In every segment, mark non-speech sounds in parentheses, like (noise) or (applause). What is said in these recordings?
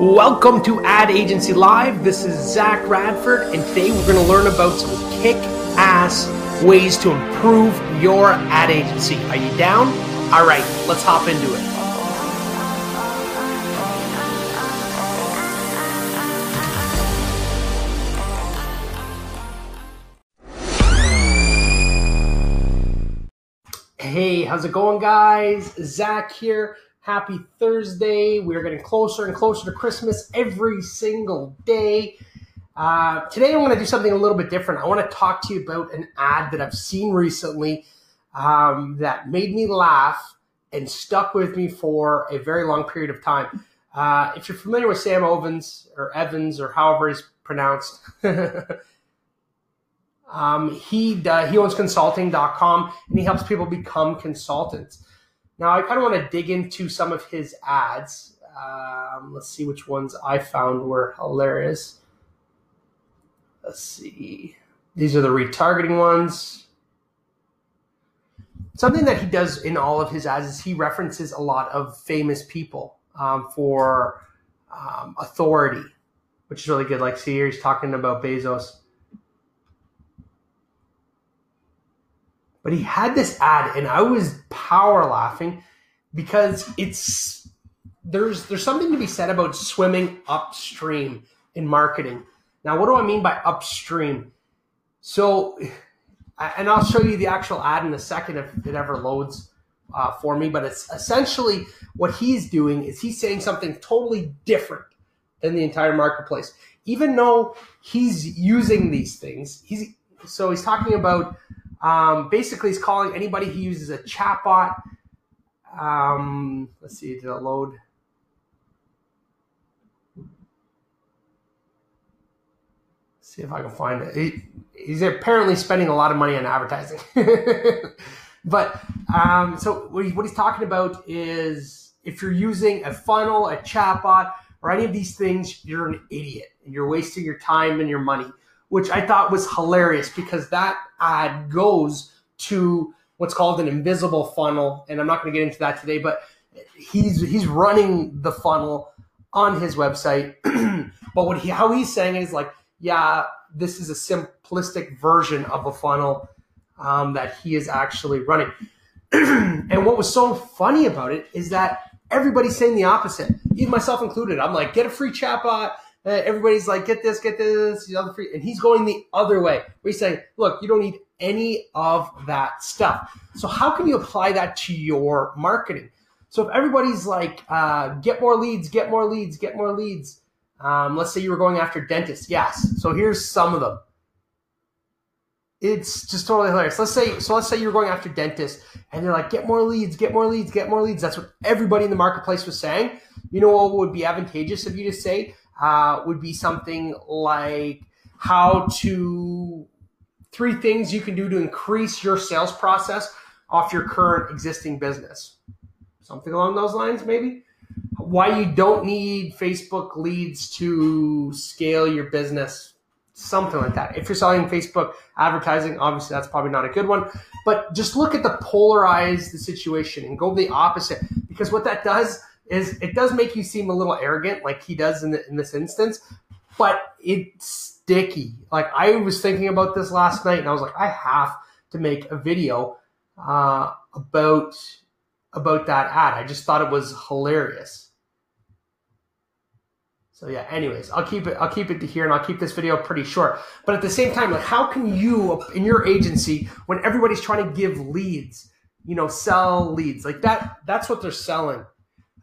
Welcome to Ad Agency Live. This is Zach Radford, and today we're going to learn about some kick ass ways to improve your ad agency. Are you down? All right, let's hop into it. Hey, how's it going, guys? Zach here. Happy Thursday. We're getting closer and closer to Christmas every single day. Uh, today, I'm going to do something a little bit different. I want to talk to you about an ad that I've seen recently um, that made me laugh and stuck with me for a very long period of time. Uh, if you're familiar with Sam Ovens or Evans or however he's pronounced, (laughs) um, he uh, he owns consulting.com and he helps people become consultants. Now, I kind of want to dig into some of his ads. Um, let's see which ones I found were hilarious. Let's see. These are the retargeting ones. Something that he does in all of his ads is he references a lot of famous people um, for um, authority, which is really good. Like, see here, he's talking about Bezos. But he had this ad, and I was power laughing because it's there's there's something to be said about swimming upstream in marketing. Now, what do I mean by upstream? So, and I'll show you the actual ad in a second if it ever loads uh, for me. But it's essentially what he's doing is he's saying something totally different than the entire marketplace. Even though he's using these things, he's so he's talking about um, basically, he's calling anybody who uses a chatbot. Um, let's see, did it load? See if I can find it. He, he's apparently spending a lot of money on advertising. (laughs) but um, so what, he, what he's talking about is if you're using a funnel, a chatbot, or any of these things, you're an idiot and you're wasting your time and your money which I thought was hilarious because that ad goes to what's called an invisible funnel, and I'm not going to get into that today, but he's he's running the funnel on his website. (clears throat) but what he how he's saying is like, yeah, this is a simplistic version of a funnel um, that he is actually running. (clears throat) and what was so funny about it is that everybody's saying the opposite, even myself included. I'm like, get a free chatbot everybody's like, get this, get this, you know, free. And he's going the other way. We say, look, you don't need any of that stuff. So how can you apply that to your marketing? So if everybody's like, uh, get more leads, get more leads, get more leads. Um, let's say you were going after dentists. Yes. So here's some of them. It's just totally hilarious. Let's say, so let's say you're going after dentists and they're like, get more leads, get more leads, get more leads. That's what everybody in the marketplace was saying. You know what would be advantageous of you to say? Uh, would be something like how to three things you can do to increase your sales process off your current existing business. Something along those lines, maybe. Why you don't need Facebook leads to scale your business, something like that. If you're selling Facebook advertising, obviously that's probably not a good one. But just look at the polarize the situation and go the opposite because what that does is it does make you seem a little arrogant, like he does in, the, in this instance, but it's sticky. Like I was thinking about this last night, and I was like, I have to make a video uh, about about that ad. I just thought it was hilarious. So yeah, anyways, I'll keep it I'll keep it to here and I'll keep this video pretty short. But at the same time, like how can you in your agency when everybody's trying to give leads, you know, sell leads. Like that that's what they're selling.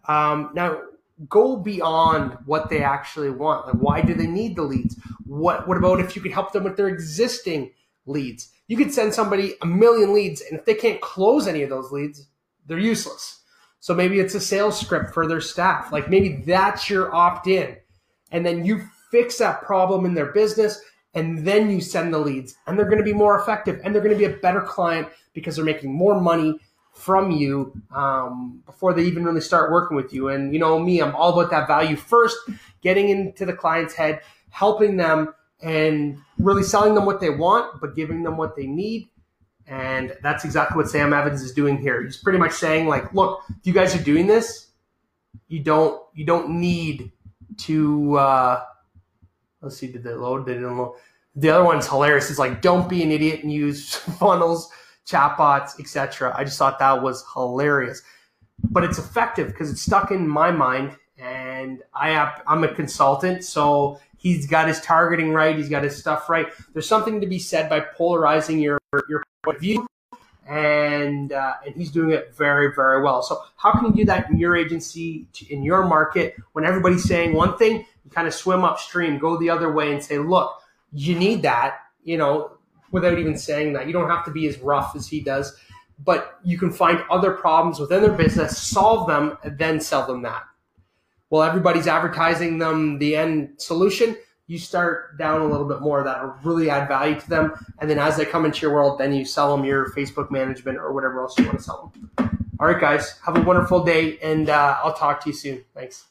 Um, now, go beyond what they actually want. Like, why do they need the leads? What What about if you could help them with their existing leads? You could send somebody a million leads, and if they can't close any of those leads, they're useless. So maybe it's a sales script for their staff. Like maybe that's your opt in, and then you fix that problem in their business. And then you send the leads, and they're going to be more effective, and they're going to be a better client because they're making more money from you um, before they even really start working with you. And you know me, I'm all about that value first, getting into the client's head, helping them, and really selling them what they want, but giving them what they need. And that's exactly what Sam Evans is doing here. He's pretty much saying, like, look, if you guys are doing this, you don't you don't need to uh, let's see, did they load? They didn't load. The other one's hilarious. It's like don't be an idiot and use (laughs) funnels, chatbots, etc. I just thought that was hilarious, but it's effective because it's stuck in my mind, and I have, I'm a consultant, so he's got his targeting right, he's got his stuff right. There's something to be said by polarizing your your point of view and uh, and he's doing it very very well. So how can you do that in your agency in your market when everybody's saying one thing? You kind of swim upstream, go the other way, and say, look, you need that. You know, without even saying that, you don't have to be as rough as he does, but you can find other problems within their business, solve them, and then sell them that. Well, everybody's advertising them the end solution you start down a little bit more that'll really add value to them. And then as they come into your world, then you sell them your Facebook management or whatever else you want to sell them. All right, guys, have a wonderful day, and uh, I'll talk to you soon. Thanks.